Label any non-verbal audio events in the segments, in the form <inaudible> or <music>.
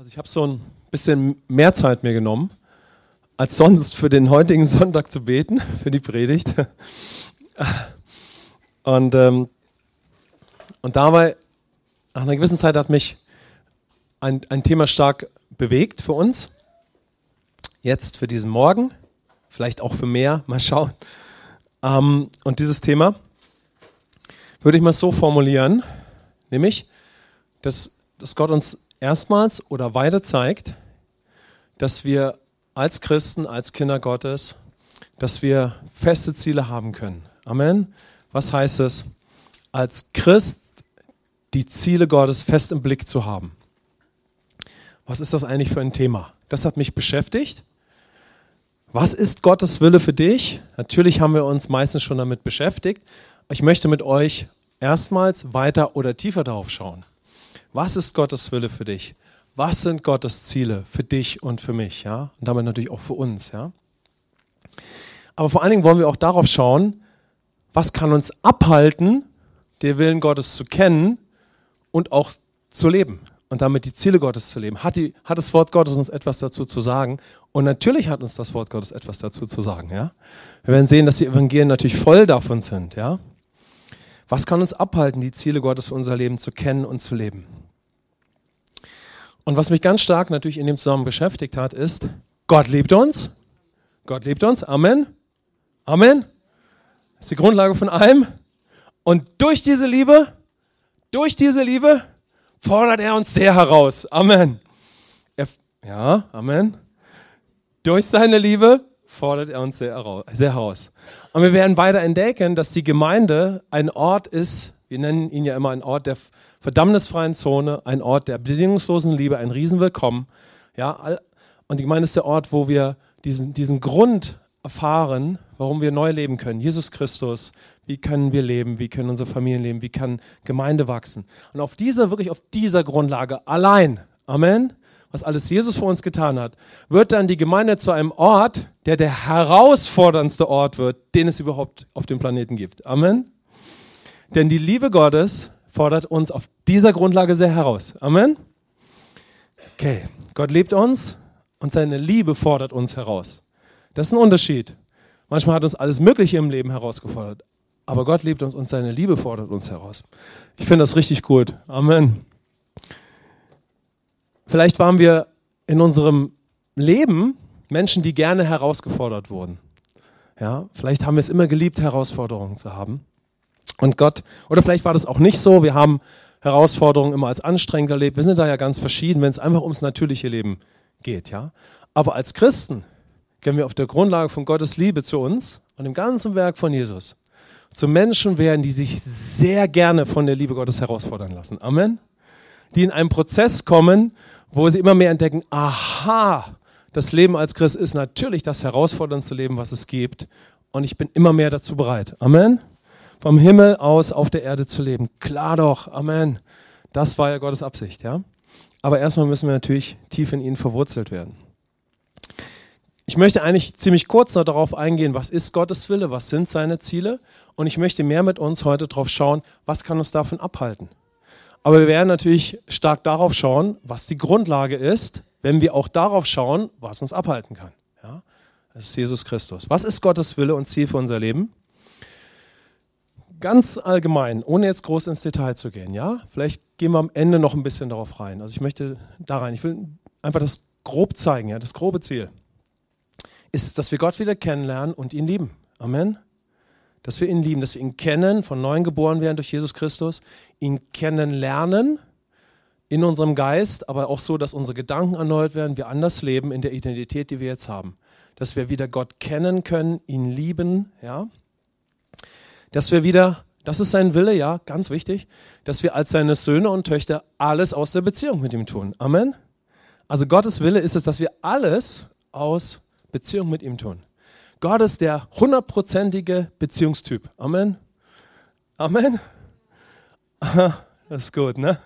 Also ich habe so ein bisschen mehr Zeit mir genommen, als sonst für den heutigen <laughs> Sonntag zu beten, für die Predigt. Und, ähm, und dabei, nach einer gewissen Zeit hat mich ein, ein Thema stark bewegt für uns. Jetzt für diesen Morgen, vielleicht auch für mehr, <laughs> mal schauen. Ähm, und dieses Thema würde ich mal so formulieren, nämlich, dass, dass Gott uns erstmals oder weiter zeigt, dass wir als Christen, als Kinder Gottes, dass wir feste Ziele haben können. Amen. Was heißt es, als Christ die Ziele Gottes fest im Blick zu haben? Was ist das eigentlich für ein Thema? Das hat mich beschäftigt. Was ist Gottes Wille für dich? Natürlich haben wir uns meistens schon damit beschäftigt. Ich möchte mit euch erstmals weiter oder tiefer darauf schauen. Was ist Gottes Wille für dich? Was sind Gottes Ziele für dich und für mich? Ja? Und damit natürlich auch für uns. Ja? Aber vor allen Dingen wollen wir auch darauf schauen, was kann uns abhalten, den Willen Gottes zu kennen und auch zu leben und damit die Ziele Gottes zu leben. Hat, die, hat das Wort Gottes uns etwas dazu zu sagen? Und natürlich hat uns das Wort Gottes etwas dazu zu sagen. Ja? Wir werden sehen, dass die Evangelien natürlich voll davon sind. Ja? Was kann uns abhalten, die Ziele Gottes für unser Leben zu kennen und zu leben? Und was mich ganz stark natürlich in dem Zusammenhang beschäftigt hat, ist, Gott liebt uns. Gott liebt uns. Amen. Amen. Das ist die Grundlage von allem. Und durch diese Liebe, durch diese Liebe fordert er uns sehr heraus. Amen. Er, ja, Amen. Durch seine Liebe fordert er uns sehr, sehr heraus. Und wir werden weiter entdecken, dass die Gemeinde ein Ort ist, wir nennen ihn ja immer ein Ort der verdammnisfreien Zone, ein Ort der bedingungslosen Liebe, ein Riesenwillkommen. Ja, und die Gemeinde ist der Ort, wo wir diesen, diesen Grund erfahren, warum wir neu leben können. Jesus Christus, wie können wir leben, wie können unsere Familien leben, wie kann Gemeinde wachsen. Und auf dieser, wirklich auf dieser Grundlage allein, Amen, was alles Jesus für uns getan hat, wird dann die Gemeinde zu einem Ort, der der herausforderndste Ort wird, den es überhaupt auf dem Planeten gibt. Amen. Denn die Liebe Gottes fordert uns auf dieser Grundlage sehr heraus. Amen. Okay, Gott liebt uns und seine Liebe fordert uns heraus. Das ist ein Unterschied. Manchmal hat uns alles Mögliche im Leben herausgefordert, aber Gott liebt uns und seine Liebe fordert uns heraus. Ich finde das richtig gut. Amen. Vielleicht waren wir in unserem Leben Menschen, die gerne herausgefordert wurden. Ja, vielleicht haben wir es immer geliebt, Herausforderungen zu haben. Und Gott, oder vielleicht war das auch nicht so, wir haben Herausforderungen immer als anstrengend erlebt. Wir sind da ja ganz verschieden, wenn es einfach ums natürliche Leben geht, ja. Aber als Christen können wir auf der Grundlage von Gottes Liebe zu uns und dem ganzen Werk von Jesus zu Menschen werden, die sich sehr gerne von der Liebe Gottes herausfordern lassen. Amen. Die in einen Prozess kommen, wo sie immer mehr entdecken, aha, das Leben als Christ ist natürlich das herausforderndste Leben, was es gibt. Und ich bin immer mehr dazu bereit. Amen vom Himmel aus auf der Erde zu leben. Klar doch, Amen. Das war ja Gottes Absicht, ja. Aber erstmal müssen wir natürlich tief in ihn verwurzelt werden. Ich möchte eigentlich ziemlich kurz noch darauf eingehen, was ist Gottes Wille, was sind seine Ziele und ich möchte mehr mit uns heute darauf schauen, was kann uns davon abhalten. Aber wir werden natürlich stark darauf schauen, was die Grundlage ist, wenn wir auch darauf schauen, was uns abhalten kann. Ja? Das ist Jesus Christus. Was ist Gottes Wille und Ziel für unser Leben? Ganz allgemein, ohne jetzt groß ins Detail zu gehen, ja, vielleicht gehen wir am Ende noch ein bisschen darauf rein. Also ich möchte da rein, ich will einfach das grob zeigen, ja, das grobe Ziel ist, dass wir Gott wieder kennenlernen und ihn lieben. Amen. Dass wir ihn lieben, dass wir ihn kennen, von neuem geboren werden durch Jesus Christus, ihn kennenlernen in unserem Geist, aber auch so, dass unsere Gedanken erneuert werden, wir anders leben in der Identität, die wir jetzt haben. Dass wir wieder Gott kennen können, ihn lieben, ja, dass wir wieder, das ist sein Wille, ja, ganz wichtig, dass wir als seine Söhne und Töchter alles aus der Beziehung mit ihm tun. Amen. Also Gottes Wille ist es, dass wir alles aus Beziehung mit ihm tun. Gott ist der hundertprozentige Beziehungstyp. Amen. Amen. Das ist gut, ne?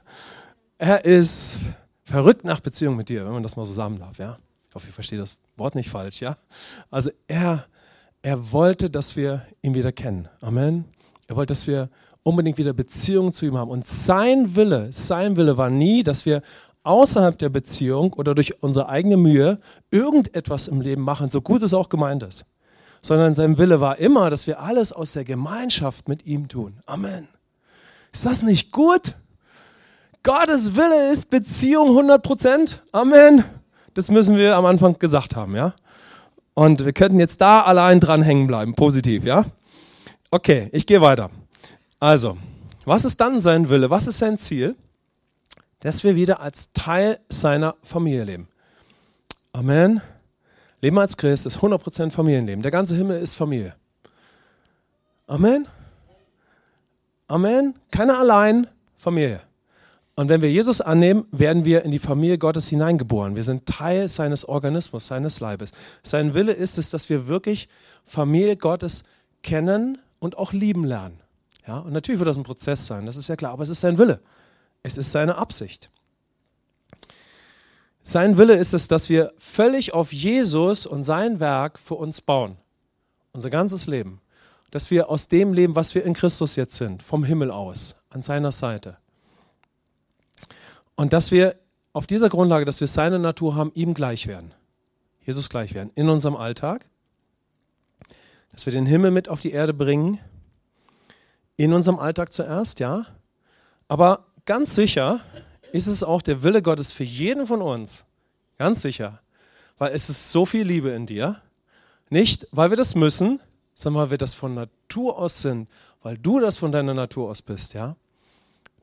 Er ist verrückt nach Beziehung mit dir, wenn man das mal so sagen darf, ja? Ich hoffe, ich verstehe das Wort nicht falsch, ja? Also er er wollte, dass wir ihn wieder kennen. Amen. Er wollte, dass wir unbedingt wieder Beziehungen zu ihm haben. Und sein Wille, sein Wille war nie, dass wir außerhalb der Beziehung oder durch unsere eigene Mühe irgendetwas im Leben machen, so gut es auch gemeint ist. Sondern sein Wille war immer, dass wir alles aus der Gemeinschaft mit ihm tun. Amen. Ist das nicht gut? Gottes Wille ist Beziehung 100 Prozent. Amen. Das müssen wir am Anfang gesagt haben, ja? Und wir könnten jetzt da allein dran hängen bleiben, positiv, ja? Okay, ich gehe weiter. Also, was ist dann sein Wille? Was ist sein Ziel? Dass wir wieder als Teil seiner Familie leben. Amen. Leben als Christ ist 100% Familienleben. Der ganze Himmel ist Familie. Amen. Amen. Keiner allein, Familie. Und wenn wir Jesus annehmen, werden wir in die Familie Gottes hineingeboren. Wir sind Teil seines Organismus, seines Leibes. Sein Wille ist es, dass wir wirklich Familie Gottes kennen und auch lieben lernen. Ja, und natürlich wird das ein Prozess sein, das ist ja klar, aber es ist sein Wille. Es ist seine Absicht. Sein Wille ist es, dass wir völlig auf Jesus und sein Werk für uns bauen. Unser ganzes Leben. Dass wir aus dem leben, was wir in Christus jetzt sind, vom Himmel aus, an seiner Seite. Und dass wir auf dieser Grundlage, dass wir seine Natur haben, ihm gleich werden. Jesus gleich werden. In unserem Alltag. Dass wir den Himmel mit auf die Erde bringen. In unserem Alltag zuerst, ja. Aber ganz sicher ist es auch der Wille Gottes für jeden von uns. Ganz sicher. Weil es ist so viel Liebe in dir. Nicht, weil wir das müssen, sondern weil wir das von Natur aus sind. Weil du das von deiner Natur aus bist, ja.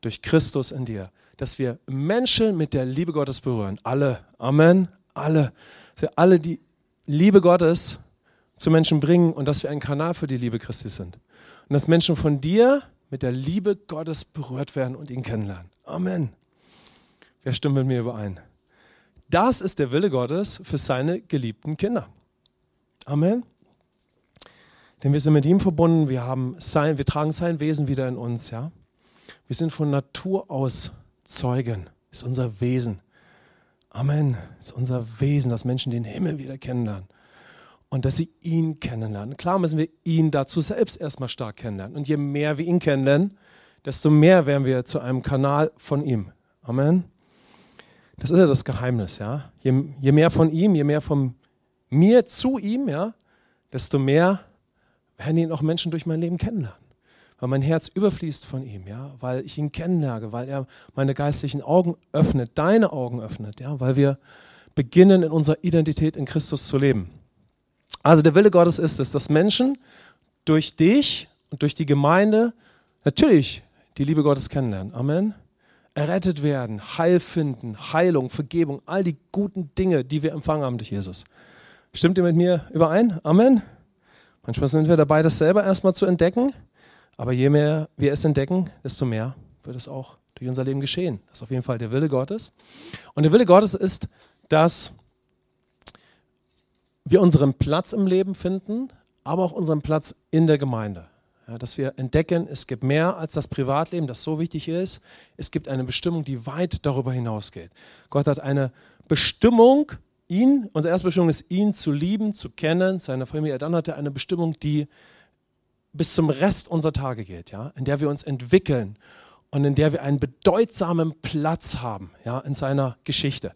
Durch Christus in dir dass wir Menschen mit der Liebe Gottes berühren. Alle. Amen. Alle. Dass wir alle die Liebe Gottes zu Menschen bringen und dass wir ein Kanal für die Liebe Christi sind. Und dass Menschen von dir mit der Liebe Gottes berührt werden und ihn kennenlernen. Amen. Wer stimmt mit mir überein? Das ist der Wille Gottes für seine geliebten Kinder. Amen. Denn wir sind mit ihm verbunden, wir, haben sein, wir tragen sein Wesen wieder in uns. Ja? Wir sind von Natur aus Zeugen, ist unser Wesen. Amen, ist unser Wesen, dass Menschen den Himmel wieder kennenlernen und dass sie ihn kennenlernen. Klar müssen wir ihn dazu selbst erstmal stark kennenlernen. Und je mehr wir ihn kennenlernen, desto mehr werden wir zu einem Kanal von ihm. Amen. Das ist ja das Geheimnis, ja. Je, je mehr von ihm, je mehr von mir zu ihm, ja, desto mehr werden ihn auch Menschen durch mein Leben kennenlernen weil mein Herz überfließt von ihm, ja, weil ich ihn kennenlerne, weil er meine geistlichen Augen öffnet, deine Augen öffnet, ja, weil wir beginnen in unserer Identität in Christus zu leben. Also der Wille Gottes ist es, dass Menschen durch dich und durch die Gemeinde natürlich die Liebe Gottes kennenlernen. Amen. Errettet werden, Heil finden, Heilung, Vergebung, all die guten Dinge, die wir empfangen haben durch Jesus. Stimmt ihr mit mir überein? Amen. Manchmal sind wir dabei, das selber erstmal zu entdecken. Aber je mehr wir es entdecken, desto mehr wird es auch durch unser Leben geschehen. Das ist auf jeden Fall der Wille Gottes. Und der Wille Gottes ist, dass wir unseren Platz im Leben finden, aber auch unseren Platz in der Gemeinde. Ja, dass wir entdecken, es gibt mehr als das Privatleben, das so wichtig ist. Es gibt eine Bestimmung, die weit darüber hinausgeht. Gott hat eine Bestimmung, ihn, unsere erste Bestimmung ist, ihn zu lieben, zu kennen, seine Familie. Dann hat er eine Bestimmung, die bis zum Rest unserer Tage geht, ja, in der wir uns entwickeln und in der wir einen bedeutsamen Platz haben, ja, in seiner Geschichte.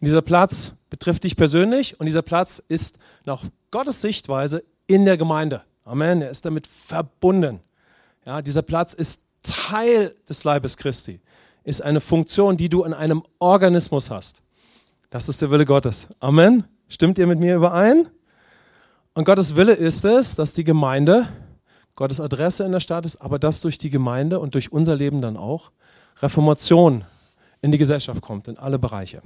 Und dieser Platz betrifft dich persönlich und dieser Platz ist nach Gottes Sichtweise in der Gemeinde. Amen. Er ist damit verbunden. Ja, dieser Platz ist Teil des Leibes Christi, ist eine Funktion, die du in einem Organismus hast. Das ist der Wille Gottes. Amen. Stimmt ihr mit mir überein? Und Gottes Wille ist es, dass die Gemeinde Gottes Adresse in der Stadt ist, aber dass durch die Gemeinde und durch unser Leben dann auch Reformation in die Gesellschaft kommt, in alle Bereiche.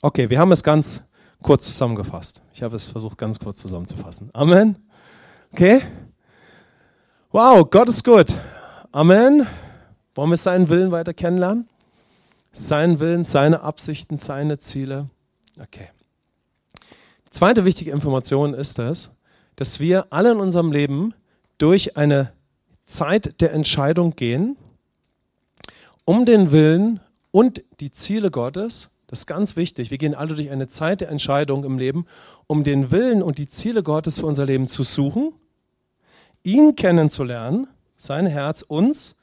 Okay, wir haben es ganz kurz zusammengefasst. Ich habe es versucht, ganz kurz zusammenzufassen. Amen. Okay? Wow, Gott ist gut. Amen. Wollen wir seinen Willen weiter kennenlernen? Seinen Willen, seine Absichten, seine Ziele. Okay. Zweite wichtige Information ist es, dass wir alle in unserem Leben durch eine Zeit der Entscheidung gehen, um den Willen und die Ziele Gottes, das ist ganz wichtig, wir gehen alle durch eine Zeit der Entscheidung im Leben, um den Willen und die Ziele Gottes für unser Leben zu suchen, ihn kennenzulernen, sein Herz, uns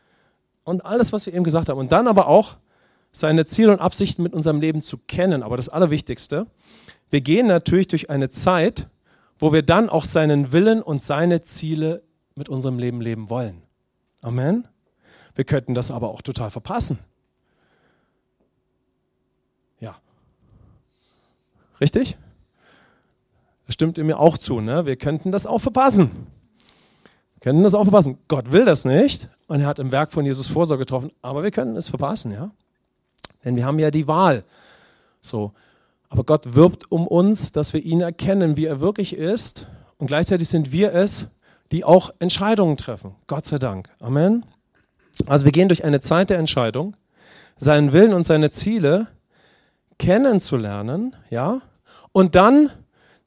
und alles, was wir eben gesagt haben. Und dann aber auch seine Ziele und Absichten mit unserem Leben zu kennen. Aber das Allerwichtigste, wir gehen natürlich durch eine Zeit, wo wir dann auch seinen Willen und seine Ziele mit unserem Leben leben wollen. Amen. Wir könnten das aber auch total verpassen. Ja. Richtig? Das stimmt mir auch zu. Ne? Wir könnten das auch verpassen. Wir könnten das auch verpassen. Gott will das nicht und er hat im Werk von Jesus Vorsorge getroffen, aber wir könnten es verpassen, ja? Denn wir haben ja die Wahl. So. Aber Gott wirbt um uns, dass wir ihn erkennen, wie er wirklich ist. Und gleichzeitig sind wir es, die auch Entscheidungen treffen. Gott sei Dank. Amen. Also wir gehen durch eine Zeit der Entscheidung, seinen Willen und seine Ziele kennenzulernen, ja, und dann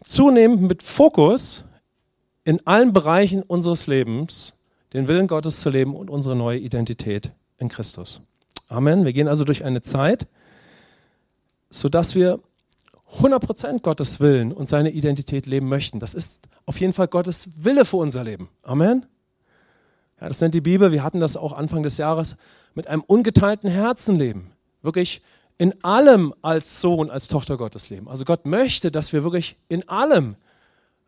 zunehmend mit Fokus in allen Bereichen unseres Lebens den Willen Gottes zu leben und unsere neue Identität in Christus. Amen. Wir gehen also durch eine Zeit, sodass wir 100% Gottes Willen und seine Identität leben möchten. Das ist auf jeden Fall Gottes Wille für unser Leben. Amen. Ja, das nennt die Bibel, wir hatten das auch Anfang des Jahres, mit einem ungeteilten Herzen leben. Wirklich in allem als Sohn, als Tochter Gottes leben. Also Gott möchte, dass wir wirklich in allem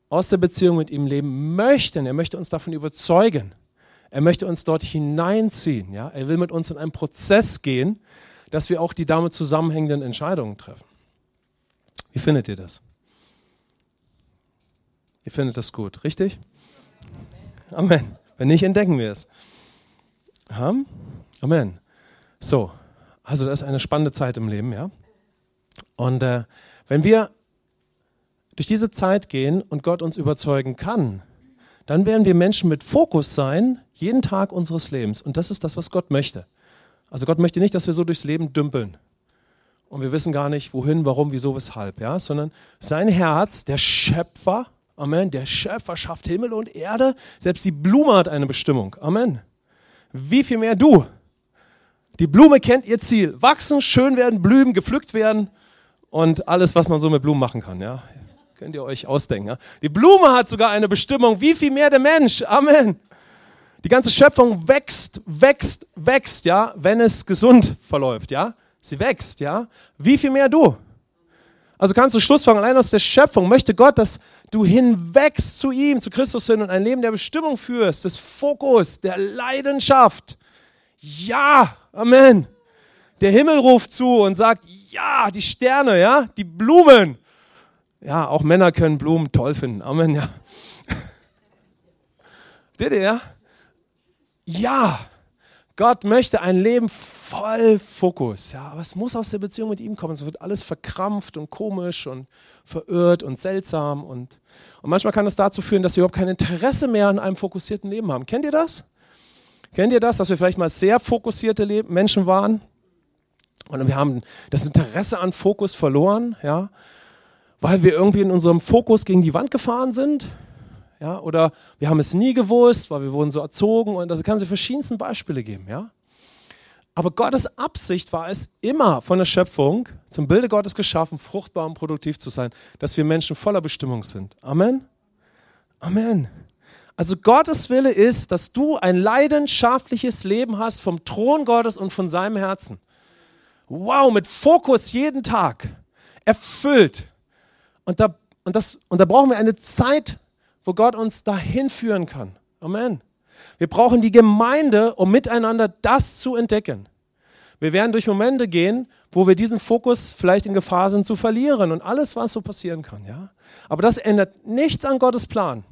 aus der Beziehung mit ihm leben möchten. Er möchte uns davon überzeugen. Er möchte uns dort hineinziehen. Ja? Er will mit uns in einen Prozess gehen, dass wir auch die damit zusammenhängenden Entscheidungen treffen. Wie findet ihr das? Ihr findet das gut, richtig? Amen. Wenn nicht, entdecken wir es. Amen. So, also das ist eine spannende Zeit im Leben, ja. Und äh, wenn wir durch diese Zeit gehen und Gott uns überzeugen kann, dann werden wir Menschen mit Fokus sein, jeden Tag unseres Lebens. Und das ist das, was Gott möchte. Also Gott möchte nicht, dass wir so durchs Leben dümpeln. Und wir wissen gar nicht, wohin, warum, wieso, weshalb, ja, sondern sein Herz, der Schöpfer, Amen, der Schöpfer schafft Himmel und Erde, selbst die Blume hat eine Bestimmung, Amen. Wie viel mehr du? Die Blume kennt ihr Ziel, wachsen, schön werden, blühen, gepflückt werden und alles, was man so mit Blumen machen kann, ja. Könnt ihr euch ausdenken. Ja? Die Blume hat sogar eine Bestimmung, wie viel mehr der Mensch. Amen. Die ganze Schöpfung wächst, wächst, wächst, ja, wenn es gesund verläuft, ja. Sie wächst, ja. Wie viel mehr du? Also kannst du Schlussfolgerung, allein aus der Schöpfung möchte Gott, dass du hinwächst zu ihm, zu Christus hin und ein Leben der Bestimmung führst, des Fokus, der Leidenschaft. Ja, Amen. Der Himmel ruft zu und sagt, ja, die Sterne, ja, die Blumen, ja, auch Männer können Blumen toll finden. Amen, ja. <laughs> Seht ihr? Ja, Gott möchte ein Leben voll Fokus. Ja, aber es muss aus der Beziehung mit ihm kommen. Es wird alles verkrampft und komisch und verirrt und seltsam. Und, und manchmal kann es dazu führen, dass wir überhaupt kein Interesse mehr an einem fokussierten Leben haben. Kennt ihr das? Kennt ihr das, dass wir vielleicht mal sehr fokussierte Menschen waren? Und wir haben das Interesse an Fokus verloren, ja weil wir irgendwie in unserem Fokus gegen die Wand gefahren sind. Ja, oder wir haben es nie gewusst, weil wir wurden so erzogen und da kann es verschiedensten Beispiele geben. Ja? Aber Gottes Absicht war es immer von der Schöpfung, zum Bilde Gottes geschaffen, fruchtbar und produktiv zu sein, dass wir Menschen voller Bestimmung sind. Amen. Amen. Also Gottes Wille ist, dass du ein leidenschaftliches Leben hast vom Thron Gottes und von seinem Herzen. Wow, mit Fokus jeden Tag. Erfüllt. Und da, und, das, und da brauchen wir eine Zeit, wo Gott uns dahin führen kann. Amen. Wir brauchen die Gemeinde, um miteinander das zu entdecken. Wir werden durch Momente gehen, wo wir diesen Fokus vielleicht in Gefahr sind zu verlieren und alles, was so passieren kann. Ja? Aber das ändert nichts an Gottes Plan,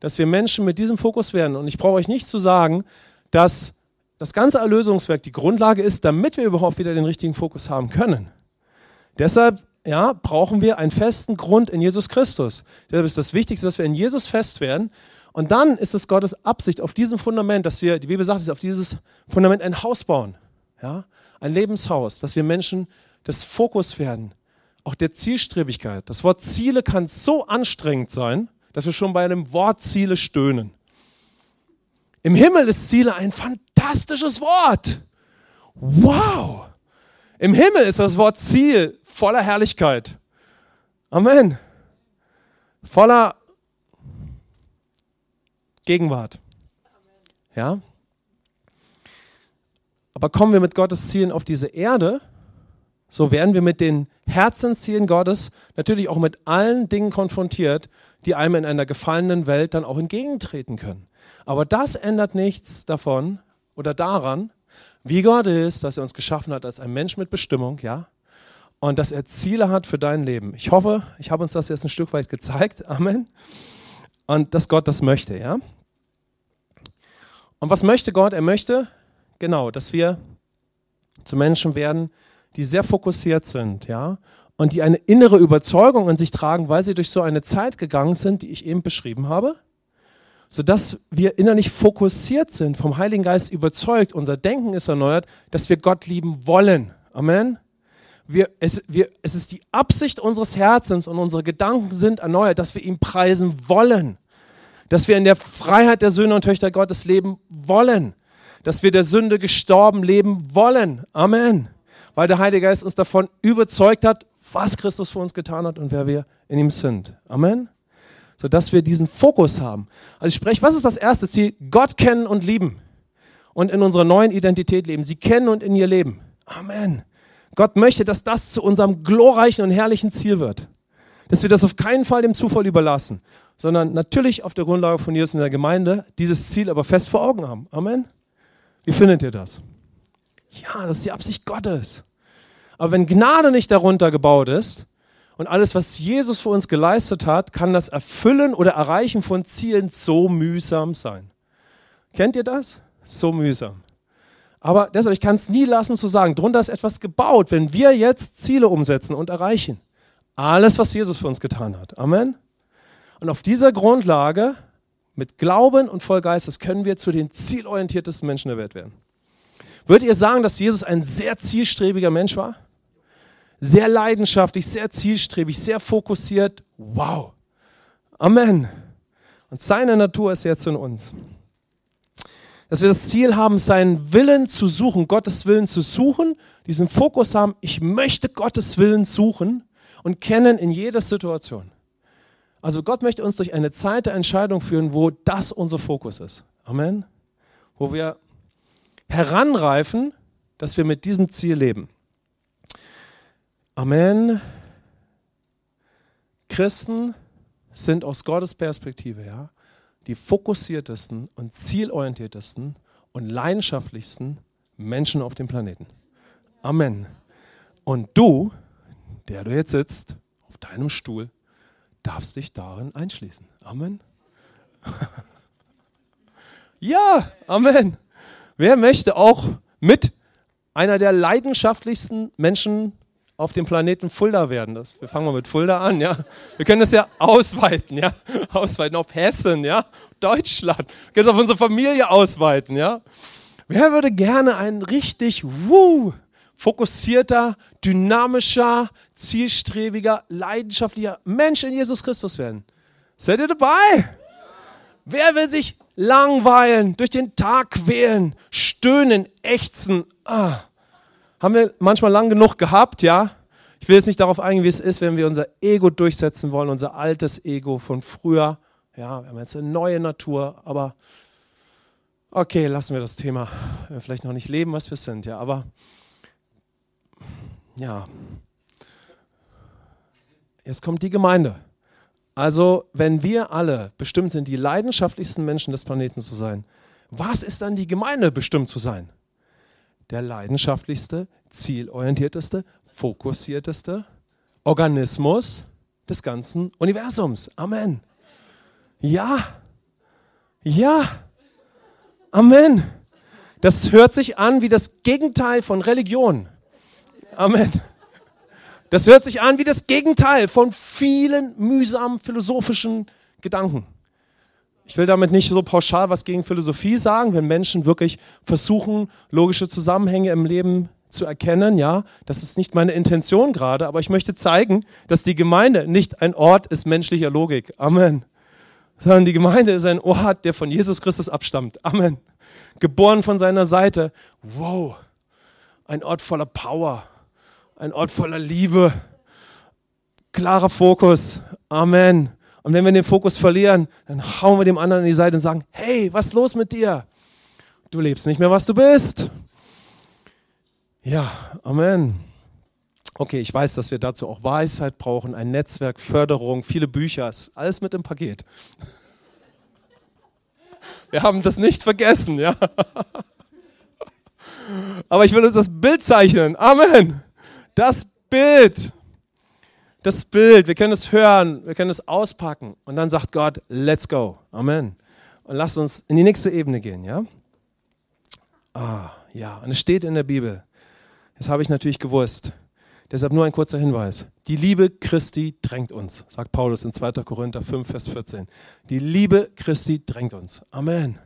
dass wir Menschen mit diesem Fokus werden. Und ich brauche euch nicht zu sagen, dass das ganze Erlösungswerk die Grundlage ist, damit wir überhaupt wieder den richtigen Fokus haben können. Deshalb ja, brauchen wir einen festen Grund in Jesus Christus. Deshalb ist das Wichtigste, dass wir in Jesus fest werden. Und dann ist es Gottes Absicht auf diesem Fundament, dass wir, die Bibel sagt, wir auf dieses Fundament ein Haus bauen. Ja, ein Lebenshaus, dass wir Menschen des Fokus werden, auch der Zielstrebigkeit. Das Wort Ziele kann so anstrengend sein, dass wir schon bei einem Wort Ziele stöhnen. Im Himmel ist Ziele ein fantastisches Wort. Wow! Im Himmel ist das Wort Ziel voller Herrlichkeit. Amen. Voller Gegenwart. Ja? Aber kommen wir mit Gottes Zielen auf diese Erde, so werden wir mit den Herzenszielen Gottes natürlich auch mit allen Dingen konfrontiert, die einem in einer gefallenen Welt dann auch entgegentreten können. Aber das ändert nichts davon oder daran, wie Gott ist, dass er uns geschaffen hat als ein Mensch mit Bestimmung, ja, und dass er Ziele hat für dein Leben. Ich hoffe, ich habe uns das jetzt ein Stück weit gezeigt. <laughs> Amen. Und dass Gott das möchte, ja. Und was möchte Gott? Er möchte, genau, dass wir zu Menschen werden, die sehr fokussiert sind, ja, und die eine innere Überzeugung in sich tragen, weil sie durch so eine Zeit gegangen sind, die ich eben beschrieben habe, sodass wir innerlich fokussiert sind, vom Heiligen Geist überzeugt, unser Denken ist erneuert, dass wir Gott lieben wollen. Amen. Wir, es, wir, es ist die Absicht unseres Herzens und unsere Gedanken sind erneuert, dass wir ihn preisen wollen. Dass wir in der Freiheit der Söhne und Töchter Gottes leben wollen. Dass wir der Sünde gestorben leben wollen. Amen. Weil der Heilige Geist uns davon überzeugt hat, was Christus für uns getan hat und wer wir in ihm sind. Amen. Sodass wir diesen Fokus haben. Also ich spreche, was ist das erste Ziel? Gott kennen und lieben. Und in unserer neuen Identität leben. Sie kennen und in ihr leben. Amen. Gott möchte, dass das zu unserem glorreichen und herrlichen Ziel wird. Dass wir das auf keinen Fall dem Zufall überlassen, sondern natürlich auf der Grundlage von Jesus in der Gemeinde dieses Ziel aber fest vor Augen haben. Amen. Wie findet ihr das? Ja, das ist die Absicht Gottes. Aber wenn Gnade nicht darunter gebaut ist und alles, was Jesus für uns geleistet hat, kann das Erfüllen oder Erreichen von Zielen so mühsam sein. Kennt ihr das? So mühsam. Aber deshalb, ich kann es nie lassen zu sagen, drunter ist etwas gebaut, wenn wir jetzt Ziele umsetzen und erreichen. Alles, was Jesus für uns getan hat. Amen. Und auf dieser Grundlage, mit Glauben und voll Geistes, können wir zu den zielorientiertesten Menschen der Welt werden. Würdet ihr sagen, dass Jesus ein sehr zielstrebiger Mensch war? Sehr leidenschaftlich, sehr zielstrebig, sehr fokussiert. Wow. Amen. Und seine Natur ist jetzt in uns. Dass wir das Ziel haben, seinen Willen zu suchen, Gottes Willen zu suchen, diesen Fokus haben, ich möchte Gottes Willen suchen und kennen in jeder Situation. Also Gott möchte uns durch eine Zeit der Entscheidung führen, wo das unser Fokus ist. Amen. Wo wir heranreifen, dass wir mit diesem Ziel leben. Amen. Christen sind aus Gottes Perspektive ja, die fokussiertesten und zielorientiertesten und leidenschaftlichsten Menschen auf dem Planeten. Amen. Und du, der du jetzt sitzt, auf deinem Stuhl, darfst dich darin einschließen. Amen. <laughs> ja, Amen. Wer möchte auch mit einer der leidenschaftlichsten Menschen auf dem Planeten Fulda werden. Das, wir fangen mal mit Fulda an, ja. Wir können das ja ausweiten, ja. <laughs> Ausweiten auf Hessen, ja. Deutschland. Wir können es auf unsere Familie ausweiten, ja. Wer würde gerne ein richtig wuh, fokussierter, dynamischer, zielstrebiger, leidenschaftlicher Mensch in Jesus Christus werden? Seid ihr dabei? Wer will sich langweilen, durch den Tag quälen, stöhnen, ächzen? Ah haben wir manchmal lang genug gehabt, ja. Ich will jetzt nicht darauf eingehen, wie es ist, wenn wir unser Ego durchsetzen wollen, unser altes Ego von früher. Ja, wir haben jetzt eine neue Natur, aber okay, lassen wir das Thema vielleicht noch nicht leben, was wir sind, ja, aber ja. Jetzt kommt die Gemeinde. Also, wenn wir alle bestimmt sind, die leidenschaftlichsten Menschen des Planeten zu sein, was ist dann die Gemeinde bestimmt zu sein? Der leidenschaftlichste, zielorientierteste, fokussierteste Organismus des ganzen Universums. Amen. Ja. Ja. Amen. Das hört sich an wie das Gegenteil von Religion. Amen. Das hört sich an wie das Gegenteil von vielen mühsamen philosophischen Gedanken. Ich will damit nicht so pauschal was gegen Philosophie sagen, wenn Menschen wirklich versuchen, logische Zusammenhänge im Leben zu erkennen, ja, das ist nicht meine Intention gerade, aber ich möchte zeigen, dass die Gemeinde nicht ein Ort ist menschlicher Logik. Amen. Sondern die Gemeinde ist ein Ort, der von Jesus Christus abstammt. Amen. Geboren von seiner Seite. Wow. Ein Ort voller Power. Ein Ort voller Liebe. Klarer Fokus. Amen. Und wenn wir den Fokus verlieren, dann hauen wir dem anderen in die Seite und sagen, hey, was ist los mit dir? Du lebst nicht mehr, was du bist. Ja, Amen. Okay, ich weiß, dass wir dazu auch Weisheit brauchen, ein Netzwerk, Förderung, viele Bücher, alles mit im Paket. <laughs> Wir haben das nicht vergessen, ja. <laughs> Aber ich will uns das Bild zeichnen. Amen. Das Bild. Das Bild. Wir können es hören, wir können es auspacken. Und dann sagt Gott, let's go. Amen. Und lasst uns in die nächste Ebene gehen, ja? Ah, ja. Und es steht in der Bibel. Das habe ich natürlich gewusst. Deshalb nur ein kurzer Hinweis. Die Liebe Christi drängt uns, sagt Paulus in 2. Korinther 5, Vers 14. Die Liebe Christi drängt uns. Amen.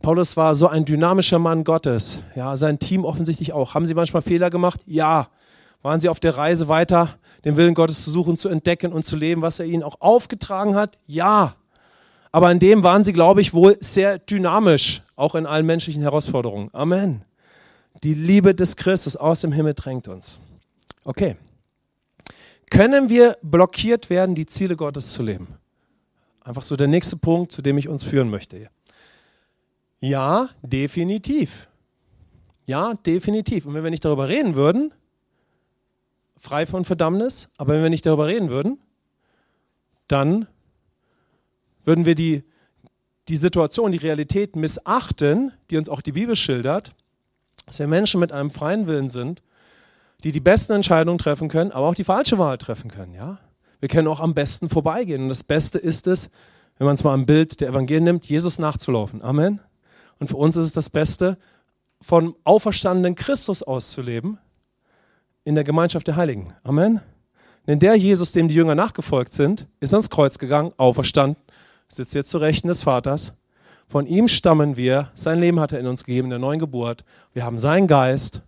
Paulus war so ein dynamischer Mann Gottes. Ja, sein Team offensichtlich auch. Haben sie manchmal Fehler gemacht? Ja. Waren sie auf der Reise weiter, den Willen Gottes zu suchen, zu entdecken und zu leben, was er ihnen auch aufgetragen hat? Ja. Aber in dem waren sie, glaube ich, wohl sehr dynamisch, auch in allen menschlichen Herausforderungen. Amen. Die Liebe des Christus aus dem Himmel drängt uns. Okay. Können wir blockiert werden, die Ziele Gottes zu leben? Einfach so der nächste Punkt, zu dem ich uns führen möchte. Ja, definitiv. Ja, definitiv. Und wenn wir nicht darüber reden würden, frei von Verdammnis, aber wenn wir nicht darüber reden würden, dann würden wir die, die Situation, die Realität missachten, die uns auch die Bibel schildert, dass wir Menschen mit einem freien Willen sind, die die besten Entscheidungen treffen können, aber auch die falsche Wahl treffen können. Ja? Wir können auch am besten vorbeigehen. Und das Beste ist es, wenn man es mal am Bild der Evangelien nimmt, Jesus nachzulaufen. Amen. Und für uns ist es das Beste, von auferstandenen Christus auszuleben in der Gemeinschaft der Heiligen. Amen. Denn der Jesus, dem die Jünger nachgefolgt sind, ist ans Kreuz gegangen, auferstanden, sitzt jetzt zu Rechten des Vaters. Von ihm stammen wir, sein Leben hat er in uns gegeben, in der neuen Geburt. Wir haben seinen Geist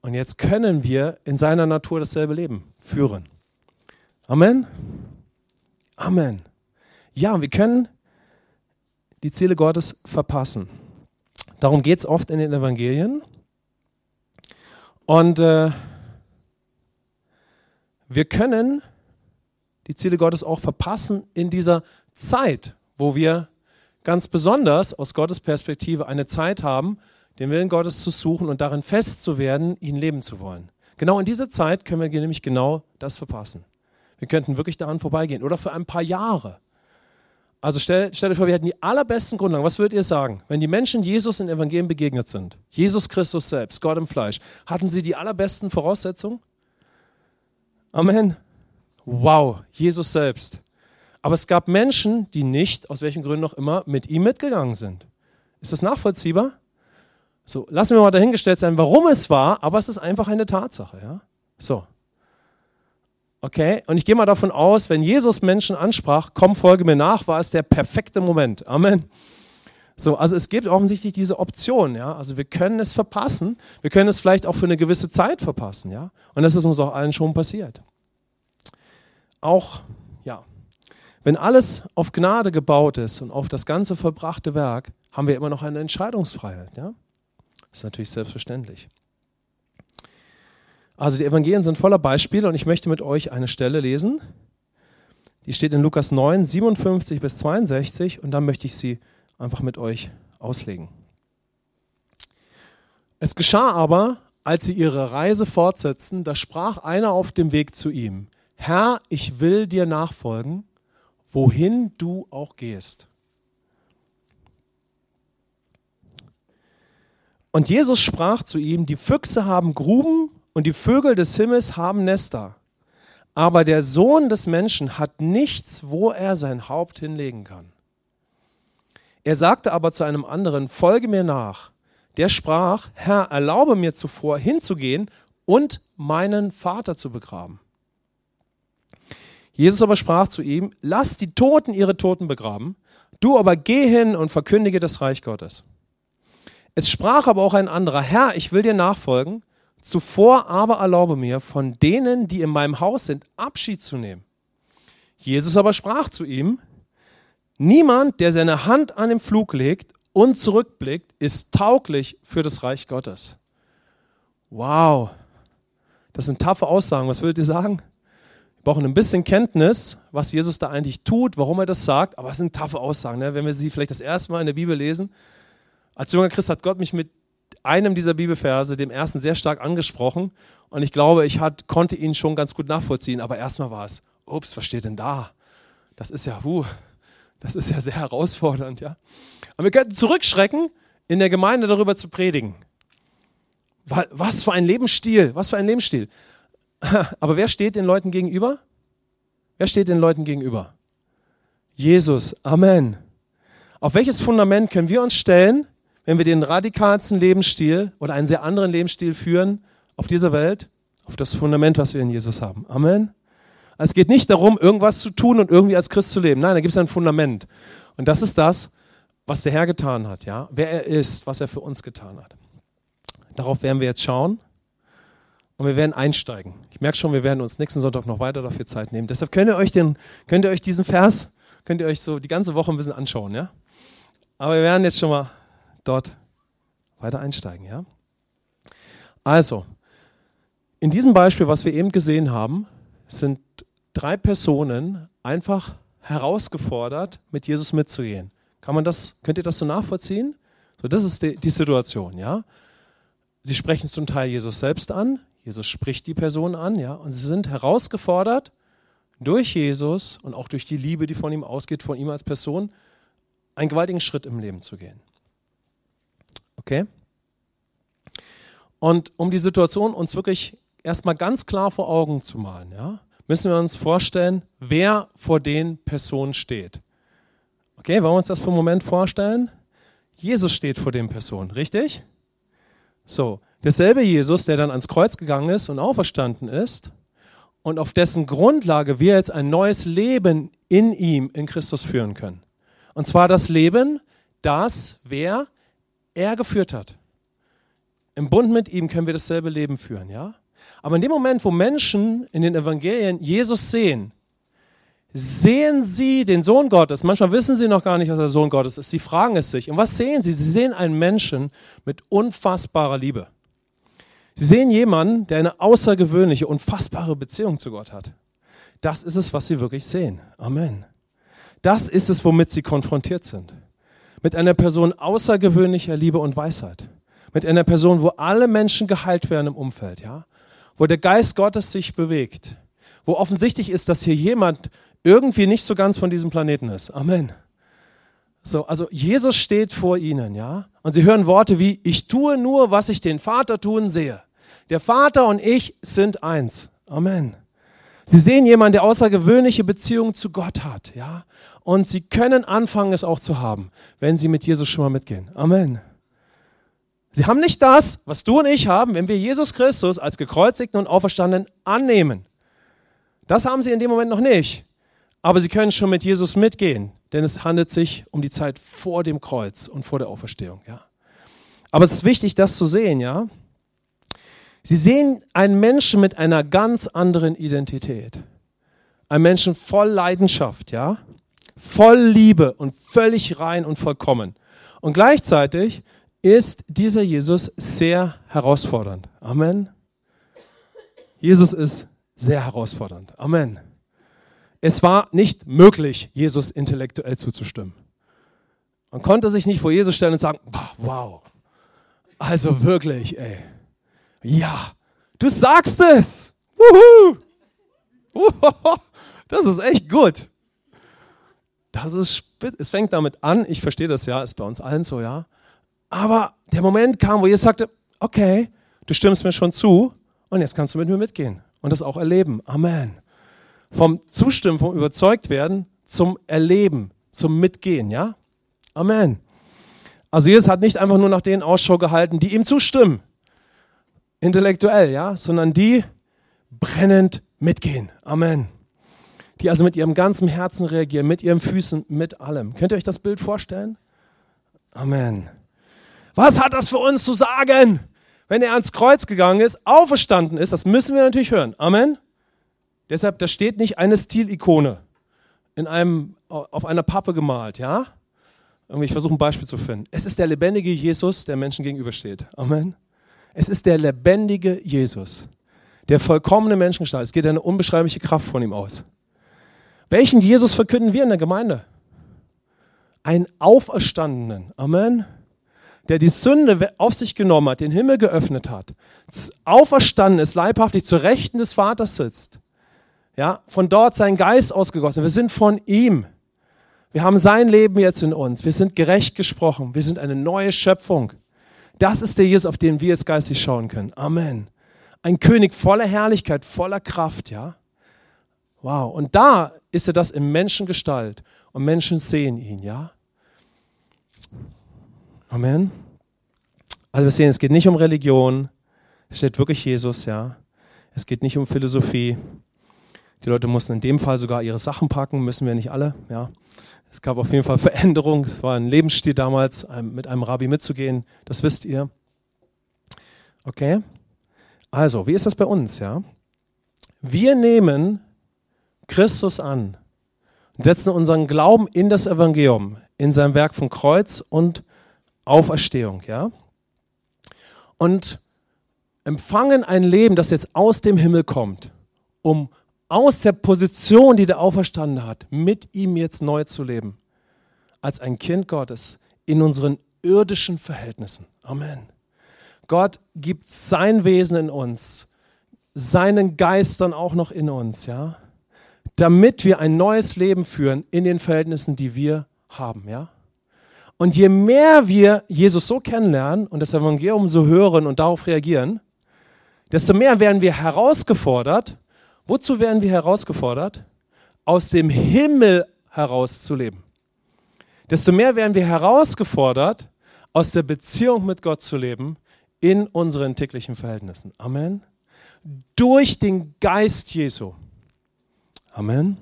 und jetzt können wir in seiner Natur dasselbe Leben führen. Amen. Amen. Ja, wir können die Ziele Gottes verpassen. Darum geht es oft in den Evangelien. Und äh, wir können die Ziele Gottes auch verpassen in dieser Zeit, wo wir ganz besonders aus Gottes Perspektive eine Zeit haben, den Willen Gottes zu suchen und darin fest zu werden, ihn leben zu wollen. Genau in dieser Zeit können wir nämlich genau das verpassen. Wir könnten wirklich daran vorbeigehen oder für ein paar Jahre. Also stell, stell dir vor, wir hätten die allerbesten Grundlagen. Was würdet ihr sagen, wenn die Menschen Jesus in Evangelien begegnet sind? Jesus Christus selbst, Gott im Fleisch. Hatten sie die allerbesten Voraussetzungen? Amen. Wow, Jesus selbst. Aber es gab Menschen, die nicht, aus welchen Gründen auch immer, mit ihm mitgegangen sind. Ist das nachvollziehbar? So, lassen wir mal dahingestellt sein, warum es war, aber es ist einfach eine Tatsache. Ja? So. Okay, und ich gehe mal davon aus, wenn Jesus Menschen ansprach, komm, folge mir nach, war es der perfekte Moment. Amen. So, also es gibt offensichtlich diese Option, ja. Also wir können es verpassen, wir können es vielleicht auch für eine gewisse Zeit verpassen, ja. Und das ist uns auch allen schon passiert. Auch, ja, wenn alles auf Gnade gebaut ist und auf das ganze vollbrachte Werk, haben wir immer noch eine Entscheidungsfreiheit, ja. Das ist natürlich selbstverständlich. Also die Evangelien sind voller Beispiele und ich möchte mit euch eine Stelle lesen. Die steht in Lukas 9, 57 bis 62 und dann möchte ich sie einfach mit euch auslegen. Es geschah aber, als sie ihre Reise fortsetzten, da sprach einer auf dem Weg zu ihm, Herr, ich will dir nachfolgen, wohin du auch gehst. Und Jesus sprach zu ihm, die Füchse haben Gruben und die Vögel des Himmels haben Nester. Aber der Sohn des Menschen hat nichts, wo er sein Haupt hinlegen kann. Er sagte aber zu einem anderen, folge mir nach. Der sprach, Herr, erlaube mir zuvor hinzugehen und meinen Vater zu begraben. Jesus aber sprach zu ihm, lass die Toten ihre Toten begraben, du aber geh hin und verkündige das Reich Gottes. Es sprach aber auch ein anderer, Herr, ich will dir nachfolgen, Zuvor aber erlaube mir, von denen, die in meinem Haus sind, Abschied zu nehmen. Jesus aber sprach zu ihm, niemand, der seine Hand an den Flug legt und zurückblickt, ist tauglich für das Reich Gottes. Wow, das sind taffe Aussagen. Was würdet ihr sagen? Wir brauchen ein bisschen Kenntnis, was Jesus da eigentlich tut, warum er das sagt, aber es sind taffe Aussagen. Ne? Wenn wir sie vielleicht das erste Mal in der Bibel lesen. Als junger Christ hat Gott mich mit einem dieser Bibelverse, dem ersten, sehr stark angesprochen. Und ich glaube, ich hat, konnte ihn schon ganz gut nachvollziehen. Aber erstmal war es, ups, was steht denn da? Das ist ja, huh, das ist ja sehr herausfordernd, ja. Und wir könnten zurückschrecken, in der Gemeinde darüber zu predigen. Was für ein Lebensstil, was für ein Lebensstil. <laughs> Aber wer steht den Leuten gegenüber? Wer steht den Leuten gegenüber? Jesus. Amen. Auf welches Fundament können wir uns stellen, wenn wir den radikalsten Lebensstil oder einen sehr anderen Lebensstil führen auf dieser Welt? Auf das Fundament, was wir in Jesus haben. Amen. Es geht nicht darum, irgendwas zu tun und irgendwie als Christ zu leben. Nein, da gibt es ein Fundament. Und das ist das, was der Herr getan hat, ja? Wer er ist, was er für uns getan hat. Darauf werden wir jetzt schauen und wir werden einsteigen. Ich merke schon, wir werden uns nächsten Sonntag noch weiter dafür Zeit nehmen. Deshalb könnt ihr euch, den, könnt ihr euch diesen Vers, könnt ihr euch so die ganze Woche ein bisschen anschauen, ja? Aber wir werden jetzt schon mal dort weiter einsteigen, ja? Also, in diesem Beispiel, was wir eben gesehen haben, sind drei Personen einfach herausgefordert, mit Jesus mitzugehen. Kann man das, könnt ihr das so nachvollziehen? So, das ist die, die Situation, ja. Sie sprechen zum Teil Jesus selbst an, Jesus spricht die Person an, ja, und sie sind herausgefordert, durch Jesus und auch durch die Liebe, die von ihm ausgeht, von ihm als Person, einen gewaltigen Schritt im Leben zu gehen. Okay? Und um die Situation uns wirklich erstmal ganz klar vor Augen zu malen, ja, müssen wir uns vorstellen, wer vor den Personen steht. Okay, wollen wir uns das für einen Moment vorstellen? Jesus steht vor den Personen, richtig? So, derselbe Jesus, der dann ans Kreuz gegangen ist und auferstanden ist und auf dessen Grundlage wir jetzt ein neues Leben in ihm, in Christus führen können. Und zwar das Leben, das wer er geführt hat. Im Bund mit ihm können wir dasselbe Leben führen, ja? Aber in dem Moment, wo Menschen in den Evangelien Jesus sehen, sehen sie den Sohn Gottes. Manchmal wissen sie noch gar nicht, dass er Sohn Gottes ist. Sie fragen es sich. Und was sehen sie? Sie sehen einen Menschen mit unfassbarer Liebe. Sie sehen jemanden, der eine außergewöhnliche, unfassbare Beziehung zu Gott hat. Das ist es, was sie wirklich sehen. Amen. Das ist es, womit sie konfrontiert sind. Mit einer Person außergewöhnlicher Liebe und Weisheit. Mit einer Person, wo alle Menschen geheilt werden im Umfeld, ja? Wo der Geist Gottes sich bewegt. Wo offensichtlich ist, dass hier jemand irgendwie nicht so ganz von diesem Planeten ist. Amen. So, also Jesus steht vor ihnen, ja, und sie hören Worte wie: Ich tue nur, was ich den Vater tun sehe. Der Vater und ich sind eins. Amen. Sie sehen jemanden, der außergewöhnliche Beziehungen zu Gott hat, ja, und sie können anfangen, es auch zu haben, wenn sie mit Jesus schon mal mitgehen. Amen. Sie haben nicht das, was du und ich haben, wenn wir Jesus Christus als gekreuzigten und auferstandenen annehmen. Das haben sie in dem Moment noch nicht. Aber sie können schon mit Jesus mitgehen, denn es handelt sich um die Zeit vor dem Kreuz und vor der Auferstehung. Ja. Aber es ist wichtig, das zu sehen, ja. Sie sehen einen Menschen mit einer ganz anderen Identität. Einen Menschen voll Leidenschaft, ja. Voll Liebe und völlig rein und vollkommen. Und gleichzeitig ist dieser Jesus sehr herausfordernd. Amen. Jesus ist sehr herausfordernd. Amen. Es war nicht möglich, Jesus intellektuell zuzustimmen. Man konnte sich nicht vor Jesus stellen und sagen, wow, also wirklich, ey, ja, du sagst es. Wuhu. Das ist echt gut. Das ist es fängt damit an, ich verstehe das ja, ist bei uns allen so, ja. Aber der Moment kam, wo Jesus sagte, okay, du stimmst mir schon zu und jetzt kannst du mit mir mitgehen und das auch erleben. Amen vom Zustimmen, vom Überzeugtwerden zum Erleben, zum Mitgehen, ja? Amen. Also Jesus hat nicht einfach nur nach denen Ausschau gehalten, die ihm zustimmen, intellektuell, ja, sondern die brennend mitgehen. Amen. Die also mit ihrem ganzen Herzen reagieren, mit ihren Füßen, mit allem. Könnt ihr euch das Bild vorstellen? Amen. Was hat das für uns zu sagen, wenn er ans Kreuz gegangen ist, auferstanden ist? Das müssen wir natürlich hören. Amen. Deshalb, da steht nicht eine Stilikone in einem, auf einer Pappe gemalt, ja? Ich versuche ein Beispiel zu finden. Es ist der lebendige Jesus, der Menschen gegenübersteht. Amen. Es ist der lebendige Jesus, der vollkommene Menschengestalt. Es geht eine unbeschreibliche Kraft von ihm aus. Welchen Jesus verkünden wir in der Gemeinde? Einen Auferstandenen. Amen. Der die Sünde auf sich genommen hat, den Himmel geöffnet hat, auferstanden ist, leibhaftig zur Rechten des Vaters sitzt, ja, von dort sein Geist ausgegossen. Wir sind von ihm. Wir haben sein Leben jetzt in uns. Wir sind gerecht gesprochen. Wir sind eine neue Schöpfung. Das ist der Jesus, auf den wir jetzt geistig schauen können. Amen. Ein König voller Herrlichkeit, voller Kraft, ja. Wow. Und da ist er das in Menschengestalt. Und Menschen sehen ihn, ja. Amen. Also wir sehen, es geht nicht um Religion. Es steht wirklich Jesus, ja. Es geht nicht um Philosophie. Die Leute mussten in dem Fall sogar ihre Sachen packen, müssen wir nicht alle, ja. Es gab auf jeden Fall Veränderungen. Es war ein Lebensstil damals, mit einem Rabbi mitzugehen. Das wisst ihr. Okay? Also, wie ist das bei uns, ja? Wir nehmen Christus an und setzen unseren Glauben in das Evangelium, in sein Werk von Kreuz und Auferstehung, ja? Und empfangen ein Leben, das jetzt aus dem Himmel kommt, um aus der Position, die der Auferstanden hat, mit ihm jetzt neu zu leben. Als ein Kind Gottes in unseren irdischen Verhältnissen. Amen. Gott gibt sein Wesen in uns, seinen Geist dann auch noch in uns, ja, damit wir ein neues Leben führen in den Verhältnissen, die wir haben, ja. Und je mehr wir Jesus so kennenlernen und das Evangelium so hören und darauf reagieren, desto mehr werden wir herausgefordert, Wozu werden wir herausgefordert? Aus dem Himmel herauszuleben. Desto mehr werden wir herausgefordert, aus der Beziehung mit Gott zu leben in unseren täglichen Verhältnissen. Amen. Durch den Geist Jesu. Amen.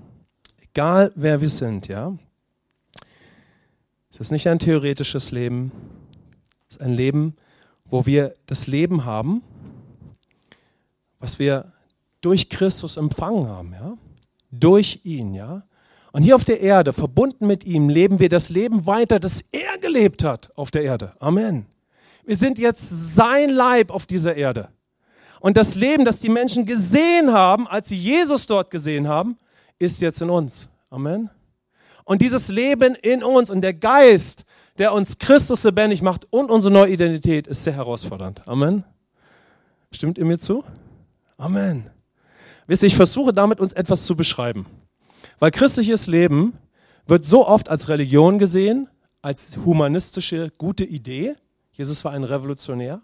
Egal wer wir sind, ja. Es ist nicht ein theoretisches Leben. Es ist ein Leben, wo wir das Leben haben, was wir durch Christus empfangen haben, ja? Durch ihn, ja? Und hier auf der Erde, verbunden mit ihm, leben wir das Leben weiter, das er gelebt hat auf der Erde. Amen. Wir sind jetzt sein Leib auf dieser Erde. Und das Leben, das die Menschen gesehen haben, als sie Jesus dort gesehen haben, ist jetzt in uns. Amen. Und dieses Leben in uns und der Geist, der uns Christus lebendig macht und unsere neue Identität, ist sehr herausfordernd. Amen. Stimmt ihr mir zu? Amen. Wisst ihr, ich versuche damit uns etwas zu beschreiben. Weil christliches Leben wird so oft als Religion gesehen, als humanistische gute Idee. Jesus war ein Revolutionär.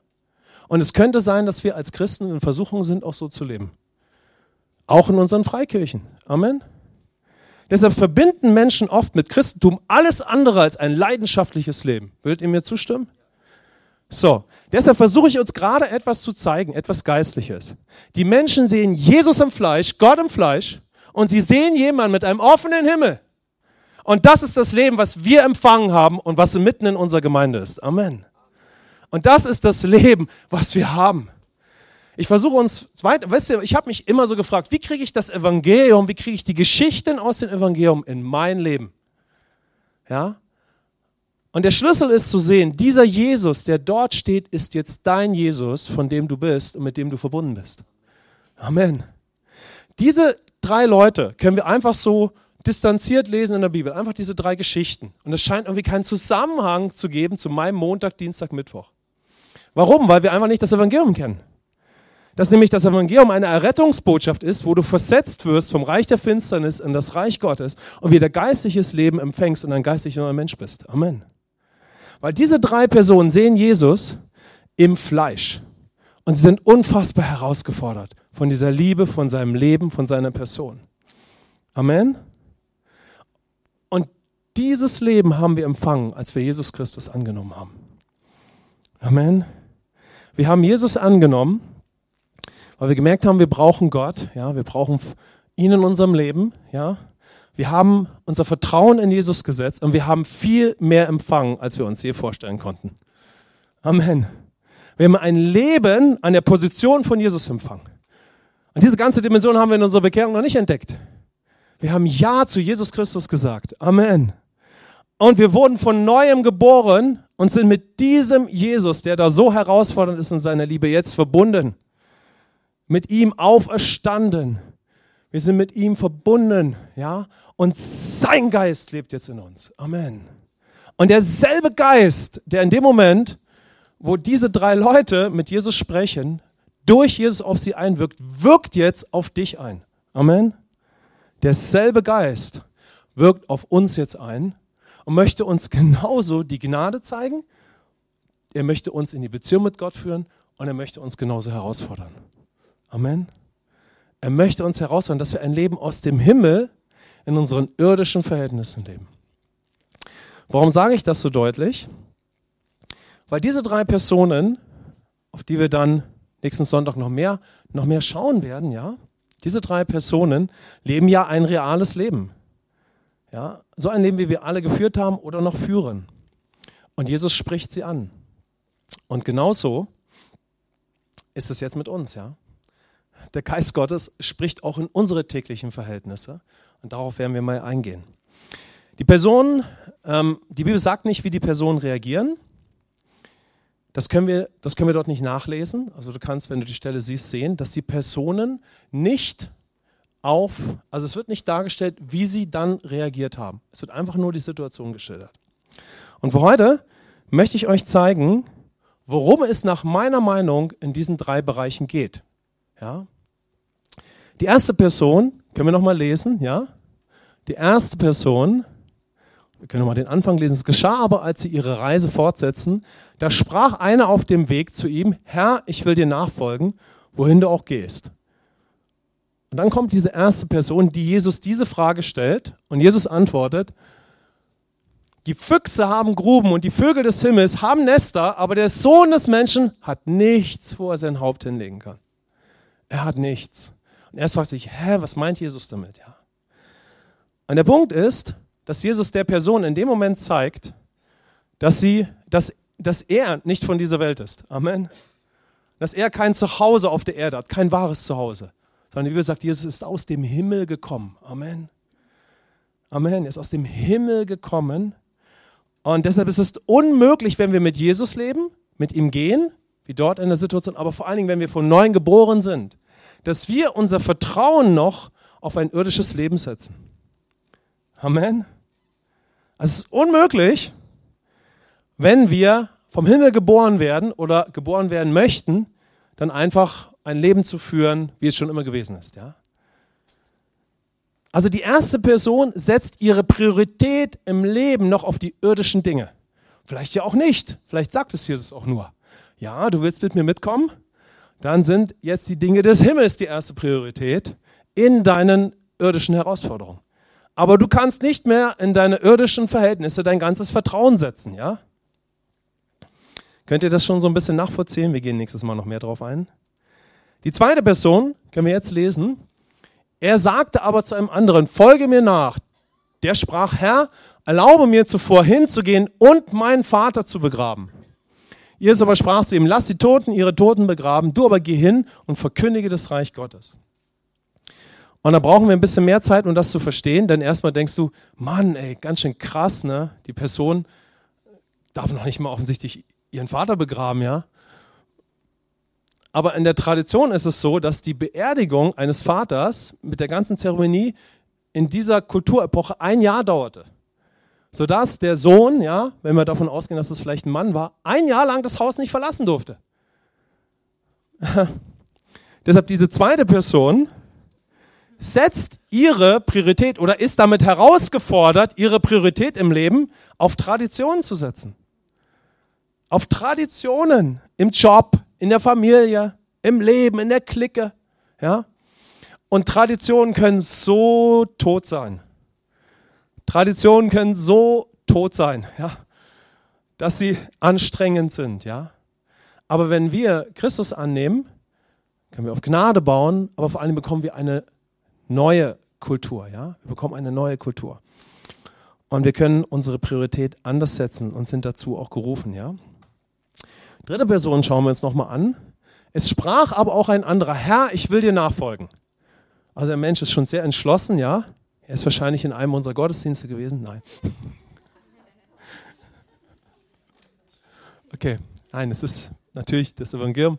Und es könnte sein, dass wir als Christen in Versuchung sind, auch so zu leben. Auch in unseren Freikirchen. Amen. Deshalb verbinden Menschen oft mit Christentum alles andere als ein leidenschaftliches Leben. Würdet ihr mir zustimmen? So, deshalb versuche ich uns gerade etwas zu zeigen, etwas Geistliches. Die Menschen sehen Jesus im Fleisch, Gott im Fleisch, und sie sehen jemanden mit einem offenen Himmel. Und das ist das Leben, was wir empfangen haben und was mitten in unserer Gemeinde ist. Amen. Und das ist das Leben, was wir haben. Ich versuche uns weißt du, ich habe mich immer so gefragt, wie kriege ich das Evangelium, wie kriege ich die Geschichten aus dem Evangelium in mein Leben? Ja? Und der Schlüssel ist zu sehen, dieser Jesus, der dort steht, ist jetzt dein Jesus, von dem du bist und mit dem du verbunden bist. Amen. Diese drei Leute können wir einfach so distanziert lesen in der Bibel. Einfach diese drei Geschichten. Und es scheint irgendwie keinen Zusammenhang zu geben zu meinem Montag, Dienstag, Mittwoch. Warum? Weil wir einfach nicht das Evangelium kennen. Dass nämlich das Evangelium eine Errettungsbotschaft ist, wo du versetzt wirst vom Reich der Finsternis in das Reich Gottes und wieder geistliches Leben empfängst und ein geistlich neuer Mensch bist. Amen. Weil diese drei Personen sehen Jesus im Fleisch. Und sie sind unfassbar herausgefordert von dieser Liebe, von seinem Leben, von seiner Person. Amen. Und dieses Leben haben wir empfangen, als wir Jesus Christus angenommen haben. Amen. Wir haben Jesus angenommen, weil wir gemerkt haben, wir brauchen Gott, ja, wir brauchen ihn in unserem Leben, ja. Wir haben unser Vertrauen in Jesus gesetzt und wir haben viel mehr empfangen, als wir uns je vorstellen konnten. Amen. Wir haben ein Leben an der Position von Jesus empfangen. Und diese ganze Dimension haben wir in unserer Bekehrung noch nicht entdeckt. Wir haben Ja zu Jesus Christus gesagt. Amen. Und wir wurden von neuem geboren und sind mit diesem Jesus, der da so herausfordernd ist in seiner Liebe, jetzt verbunden. Mit ihm auferstanden. Wir sind mit ihm verbunden, ja? Und sein Geist lebt jetzt in uns. Amen. Und derselbe Geist, der in dem Moment wo diese drei Leute mit Jesus sprechen, durch Jesus auf sie einwirkt, wirkt jetzt auf dich ein. Amen. Derselbe Geist wirkt auf uns jetzt ein und möchte uns genauso die Gnade zeigen. Er möchte uns in die Beziehung mit Gott führen und er möchte uns genauso herausfordern. Amen. Er möchte uns herausfordern, dass wir ein Leben aus dem Himmel in unseren irdischen Verhältnissen leben. Warum sage ich das so deutlich? Weil diese drei Personen, auf die wir dann nächsten Sonntag noch mehr, noch mehr schauen werden, ja, diese drei Personen leben ja ein reales Leben. Ja, so ein Leben, wie wir alle geführt haben oder noch führen. Und Jesus spricht sie an. Und genauso ist es jetzt mit uns, ja. Der Geist Gottes spricht auch in unsere täglichen Verhältnisse. Und darauf werden wir mal eingehen. Die Personen, ähm, die Bibel sagt nicht, wie die Personen reagieren. Das können, wir, das können wir dort nicht nachlesen. Also du kannst, wenn du die Stelle siehst, sehen, dass die Personen nicht auf, also es wird nicht dargestellt, wie sie dann reagiert haben. Es wird einfach nur die Situation geschildert. Und für heute möchte ich euch zeigen, worum es nach meiner Meinung in diesen drei Bereichen geht. Ja? Die erste Person, können wir nochmal lesen, ja? Die erste Person, wir können nochmal den Anfang lesen, es geschah aber, als sie ihre Reise fortsetzten, da sprach einer auf dem Weg zu ihm, Herr, ich will dir nachfolgen, wohin du auch gehst. Und dann kommt diese erste Person, die Jesus diese Frage stellt und Jesus antwortet, die Füchse haben Gruben und die Vögel des Himmels haben Nester, aber der Sohn des Menschen hat nichts, wo er sein Haupt hinlegen kann. Er hat nichts. Und erst fragt sich, hä, was meint Jesus damit? Ja. Und der Punkt ist, dass Jesus der Person in dem Moment zeigt, dass, sie, dass, dass er nicht von dieser Welt ist. Amen. Dass er kein Zuhause auf der Erde hat, kein wahres Zuhause sondern die Bibel sagt, Jesus ist aus dem Himmel gekommen. Amen. Amen. Er ist aus dem Himmel gekommen. Und deshalb ist es unmöglich, wenn wir mit Jesus leben, mit ihm gehen, wie dort in der Situation, aber vor allen Dingen, wenn wir von neuem geboren sind, dass wir unser Vertrauen noch auf ein irdisches Leben setzen. Amen. Also es ist unmöglich, wenn wir vom Himmel geboren werden oder geboren werden möchten, dann einfach ein Leben zu führen, wie es schon immer gewesen ist. Ja? Also die erste Person setzt ihre Priorität im Leben noch auf die irdischen Dinge. Vielleicht ja auch nicht. Vielleicht sagt es Jesus auch nur. Ja, du willst mit mir mitkommen? Dann sind jetzt die Dinge des Himmels die erste Priorität in deinen irdischen Herausforderungen. Aber du kannst nicht mehr in deine irdischen Verhältnisse dein ganzes Vertrauen setzen, ja? Könnt ihr das schon so ein bisschen nachvollziehen? Wir gehen nächstes Mal noch mehr drauf ein. Die zweite Person, können wir jetzt lesen, er sagte aber zu einem anderen, folge mir nach. Der sprach, Herr, erlaube mir zuvor hinzugehen und meinen Vater zu begraben. Jesus aber sprach zu ihm, lass die Toten ihre Toten begraben, du aber geh hin und verkündige das Reich Gottes. Und da brauchen wir ein bisschen mehr Zeit, um das zu verstehen, denn erstmal denkst du, Mann, ey, ganz schön krass, ne? Die Person darf noch nicht mal offensichtlich ihren Vater begraben, ja? Aber in der Tradition ist es so, dass die Beerdigung eines Vaters mit der ganzen Zeremonie in dieser Kulturepoche ein Jahr dauerte. Sodass der Sohn, ja, wenn wir davon ausgehen, dass es vielleicht ein Mann war, ein Jahr lang das Haus nicht verlassen durfte. <laughs> Deshalb diese zweite Person setzt ihre Priorität oder ist damit herausgefordert, ihre Priorität im Leben auf Traditionen zu setzen. Auf Traditionen im Job, in der Familie, im Leben, in der Clique. Ja? Und Traditionen können so tot sein. Traditionen können so tot sein, ja? dass sie anstrengend sind. Ja? Aber wenn wir Christus annehmen, können wir auf Gnade bauen, aber vor allem bekommen wir eine neue Kultur. Ja? Wir bekommen eine neue Kultur. Und wir können unsere Priorität anders setzen und sind dazu auch gerufen. Ja? Dritte Person schauen wir uns nochmal an. Es sprach aber auch ein anderer, Herr, ich will dir nachfolgen. Also der Mensch ist schon sehr entschlossen, ja. Er ist wahrscheinlich in einem unserer Gottesdienste gewesen. Nein. Okay, nein, es ist natürlich das Evangelium.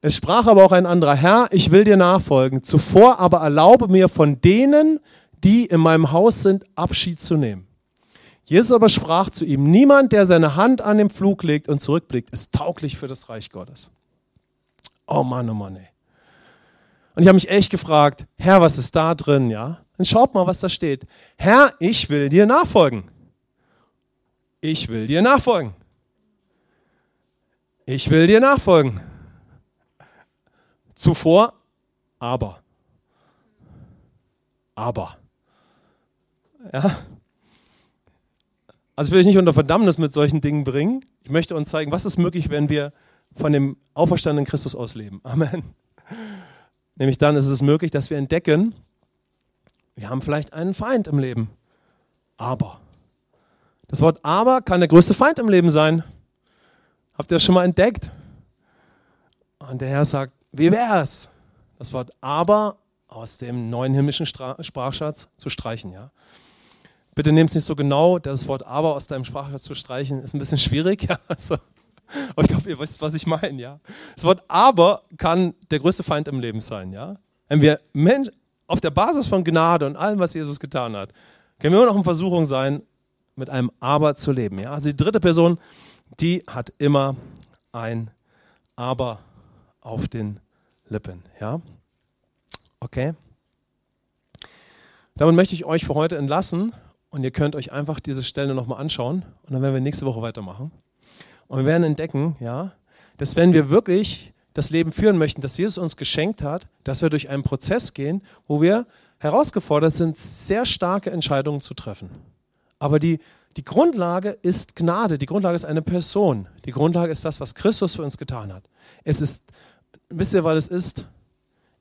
Es sprach aber auch ein anderer, Herr, ich will dir nachfolgen. Zuvor aber erlaube mir von denen, die in meinem Haus sind, Abschied zu nehmen. Jesus aber sprach zu ihm, niemand, der seine Hand an den Flug legt und zurückblickt, ist tauglich für das Reich Gottes. Oh Mann, oh Mann, ey. Und ich habe mich echt gefragt, Herr, was ist da drin, ja? Dann schaut mal, was da steht. Herr, ich will dir nachfolgen. Ich will dir nachfolgen. Ich will dir nachfolgen. Zuvor aber. Aber. Ja. Also ich will euch nicht unter Verdammnis mit solchen Dingen bringen. Ich möchte uns zeigen, was ist möglich, wenn wir von dem auferstandenen Christus ausleben. Amen. Nämlich dann ist es möglich, dass wir entdecken, wir haben vielleicht einen Feind im Leben. Aber. Das Wort aber kann der größte Feind im Leben sein. Habt ihr das schon mal entdeckt? Und der Herr sagt, wie wäre es, das Wort aber aus dem neuen himmlischen Sprachschatz zu streichen, ja? Bitte nehmt es nicht so genau, das Wort aber aus deinem Sprachschatz zu streichen, ist ein bisschen schwierig. <laughs> Ja? Also, aber ich glaube, ihr wisst, was ich meine, ja? Das Wort aber kann der größte Feind im Leben sein, ja? Wenn wir Mensch, auf der Basis von Gnade und allem, was Jesus getan hat, können wir immer noch in Versuchung sein, mit einem Aber zu leben. Ja? Also die dritte Person, die hat immer ein Aber auf den Lippen. Ja? Okay? Damit möchte ich euch für heute entlassen und ihr könnt euch einfach diese Stelle nochmal anschauen und dann werden wir nächste Woche weitermachen. Und wir werden entdecken, ja, dass wenn wir wirklich das Leben führen möchten, das Jesus uns geschenkt hat, dass wir durch einen Prozess gehen, wo wir herausgefordert sind, sehr starke Entscheidungen zu treffen. Aber die, die Grundlage ist Gnade, die Grundlage ist eine Person, die Grundlage ist das, was Christus für uns getan hat. Es ist, wisst ihr, weil es ist,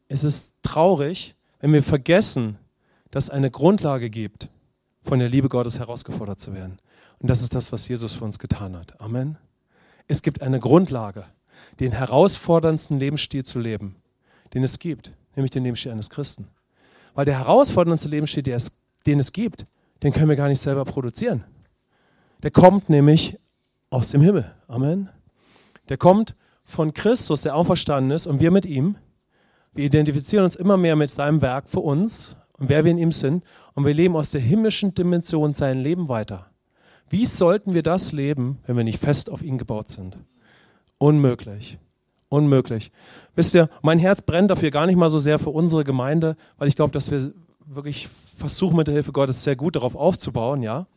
es ist traurig, wenn wir vergessen, dass es eine Grundlage gibt, von der Liebe Gottes herausgefordert zu werden. Und das ist das, was Jesus für uns getan hat. Amen. Es gibt eine Grundlage den herausforderndsten Lebensstil zu leben, den es gibt, nämlich den Lebensstil eines Christen. Weil der herausforderndste Lebensstil, den es gibt, den können wir gar nicht selber produzieren. Der kommt nämlich aus dem Himmel. Amen. Der kommt von Christus, der auferstanden ist, und wir mit ihm. Wir identifizieren uns immer mehr mit seinem Werk für uns und wer wir in ihm sind. Und wir leben aus der himmlischen Dimension sein Leben weiter. Wie sollten wir das leben, wenn wir nicht fest auf ihn gebaut sind? Unmöglich. Unmöglich. Wisst ihr, mein Herz brennt dafür gar nicht mal so sehr für unsere Gemeinde, weil ich glaube, dass wir wirklich versuchen mit der Hilfe Gottes sehr gut darauf aufzubauen, ja.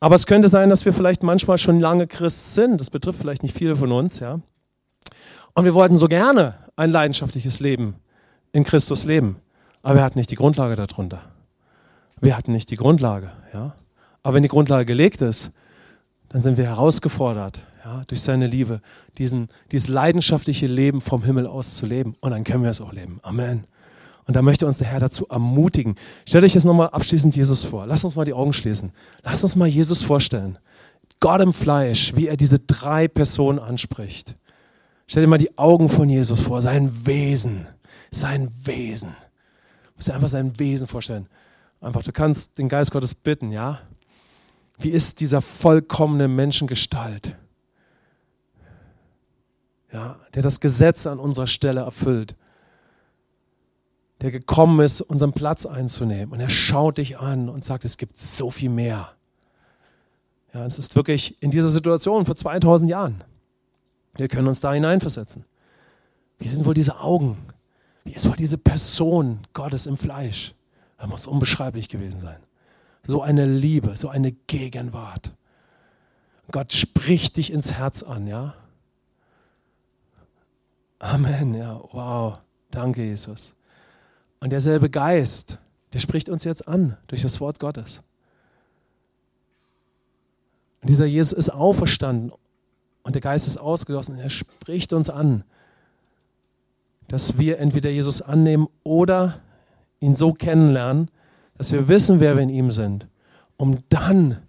Aber es könnte sein, dass wir vielleicht manchmal schon lange Christ sind. Das betrifft vielleicht nicht viele von uns, ja. Und wir wollten so gerne ein leidenschaftliches Leben in Christus leben. Aber wir hatten nicht die Grundlage darunter. Wir hatten nicht die Grundlage, ja. Aber wenn die Grundlage gelegt ist, dann sind wir herausgefordert, ja, durch seine Liebe, diesen, dieses leidenschaftliche Leben vom Himmel aus zu leben. Und dann können wir es auch leben. Amen. Und da möchte uns der Herr dazu ermutigen. Stellt euch jetzt nochmal abschließend Jesus vor. Lasst uns mal die Augen schließen. Lasst uns mal Jesus vorstellen. Gott im Fleisch, wie er diese drei Personen anspricht. Stell dir mal die Augen von Jesus vor, sein Wesen, sein Wesen. Du musst dir einfach sein Wesen vorstellen. Einfach, du kannst den Geist Gottes bitten, ja? Wie ist dieser vollkommene Menschengestalt? Ja, der das Gesetz an unserer Stelle erfüllt, der gekommen ist, unseren Platz einzunehmen. Und er schaut dich an und sagt, es gibt so viel mehr. Ja, es ist wirklich in dieser Situation vor 2000 Jahren. Wir können uns da hineinversetzen. Wie sind wohl diese Augen? Wie ist wohl diese Person Gottes im Fleisch? Das muss unbeschreiblich gewesen sein. So eine Liebe, so eine Gegenwart. Gott spricht dich ins Herz an, ja? Amen, ja, wow. Danke, Jesus. Und derselbe Geist, der spricht uns jetzt an durch das Wort Gottes. Und dieser Jesus ist auferstanden und der Geist ist ausgegossen. Er spricht uns an, dass wir entweder Jesus annehmen oder ihn so kennenlernen, dass wir wissen, wer wir in ihm sind, um dann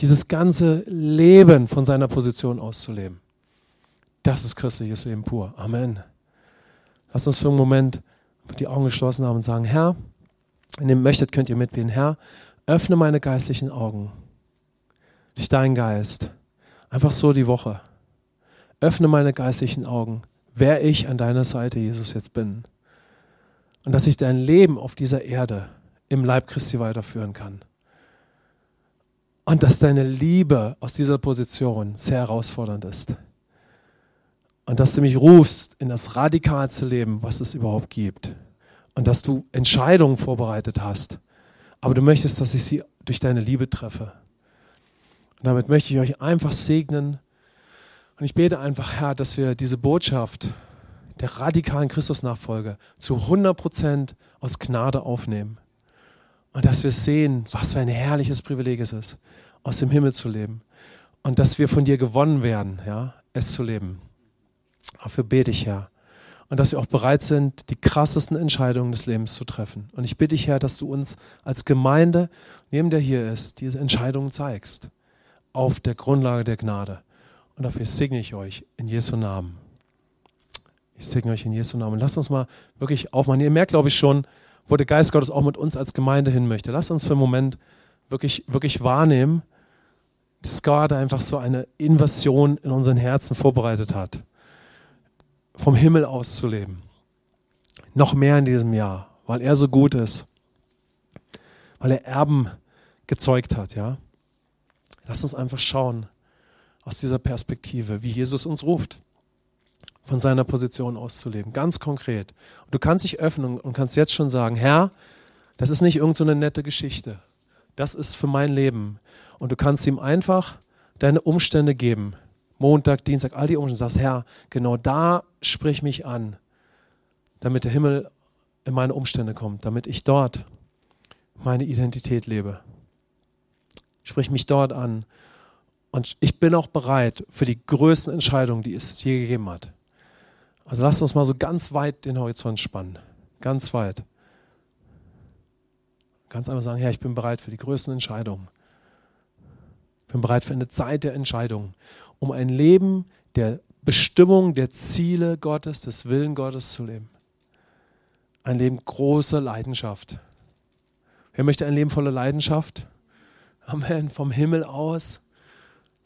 dieses ganze Leben von seiner Position auszuleben. Das ist christliches Leben pur. Amen. Lass uns für einen Moment die Augen geschlossen haben und sagen, Herr, wenn ihr möchtet, könnt ihr mitbeten. Herr, öffne meine geistlichen Augen durch deinen Geist. Einfach so die Woche. Öffne meine geistlichen Augen, wer ich an deiner Seite, Jesus, jetzt bin. Und dass ich dein Leben auf dieser Erde im Leib Christi weiterführen kann. Und dass deine Liebe aus dieser Position sehr herausfordernd ist. Und dass du mich rufst, in das radikalste Leben, was es überhaupt gibt. Und dass du Entscheidungen vorbereitet hast. Aber du möchtest, dass ich sie durch deine Liebe treffe. Und damit möchte ich euch einfach segnen. Und ich bete einfach, Herr, dass wir diese Botschaft der radikalen Christusnachfolge zu 100 Prozent aus Gnade aufnehmen. Und dass wir sehen, was für ein herrliches Privileg es ist, aus dem Himmel zu leben. Und dass wir von dir gewonnen werden, ja, es zu leben. Dafür bete ich, Herr. Und dass wir auch bereit sind, die krassesten Entscheidungen des Lebens zu treffen. Und ich bitte dich, Herr, dass du uns als Gemeinde, neben der hier ist, diese Entscheidungen zeigst. Auf der Grundlage der Gnade. Und dafür segne ich euch in Jesu Namen. Ich segne euch in Jesu Namen. Lasst uns mal wirklich aufmachen. Ihr merkt, glaube ich, schon, wo der Geist Gottes auch mit uns als Gemeinde hin möchte. Lasst uns für einen Moment wirklich, wirklich wahrnehmen, dass Gott einfach so eine Invasion in unseren Herzen vorbereitet hat vom Himmel aus zu leben. Noch mehr in diesem Jahr, weil er so gut ist. Weil er Erben gezeugt hat, ja. Lass uns einfach schauen aus dieser Perspektive, wie Jesus uns ruft, von seiner Position aus zu leben. Ganz konkret. Und du kannst dich öffnen und kannst jetzt schon sagen, Herr, das ist nicht irgendeine so nette Geschichte. Das ist für mein Leben. Und du kannst ihm einfach deine Umstände geben. Montag, Dienstag, all die Umstände, sagst, Herr, genau da sprich mich an, damit der Himmel in meine Umstände kommt, damit ich dort meine Identität lebe. Sprich mich dort an. Und ich bin auch bereit für die größten Entscheidungen, die es je gegeben hat. Also lasst uns mal so ganz weit den Horizont spannen. Ganz weit. Ganz einfach sagen, Herr, ich bin bereit für die größten Entscheidungen. Ich bin bereit für eine Zeit der Entscheidungen um ein Leben der Bestimmung, der Ziele Gottes, des Willen Gottes zu leben. Ein Leben großer Leidenschaft. Wer möchte ein Leben voller Leidenschaft? Amen. Vom Himmel aus.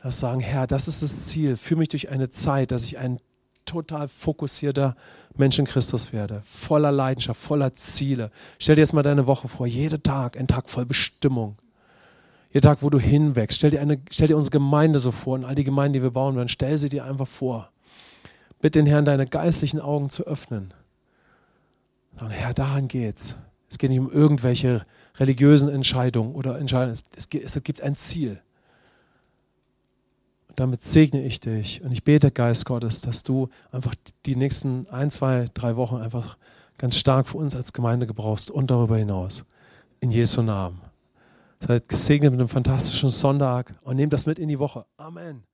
Das sagen, Herr, das ist das Ziel. Führe mich durch eine Zeit, dass ich ein total fokussierter Mensch in Christus werde. Voller Leidenschaft, voller Ziele. Stell dir jetzt mal deine Woche vor. Jeder Tag, ein Tag voll Bestimmung. Jeder Tag, wo du hinwächst, stell dir, eine, stell dir unsere Gemeinde so vor und all die Gemeinden, die wir bauen werden, stell sie dir einfach vor. Bitte den Herrn, deine geistlichen Augen zu öffnen. Sagen, Herr, daran geht's. Es geht nicht um irgendwelche religiösen Entscheidungen oder Entscheidungen. Es, es, es gibt ein Ziel. Und damit segne ich dich und ich bete, Geist Gottes, dass du einfach die nächsten ein, zwei, drei Wochen einfach ganz stark für uns als Gemeinde gebrauchst und darüber hinaus. In Jesu Namen. Seid gesegnet mit einem fantastischen Sonntag und nehmt das mit in die Woche. Amen.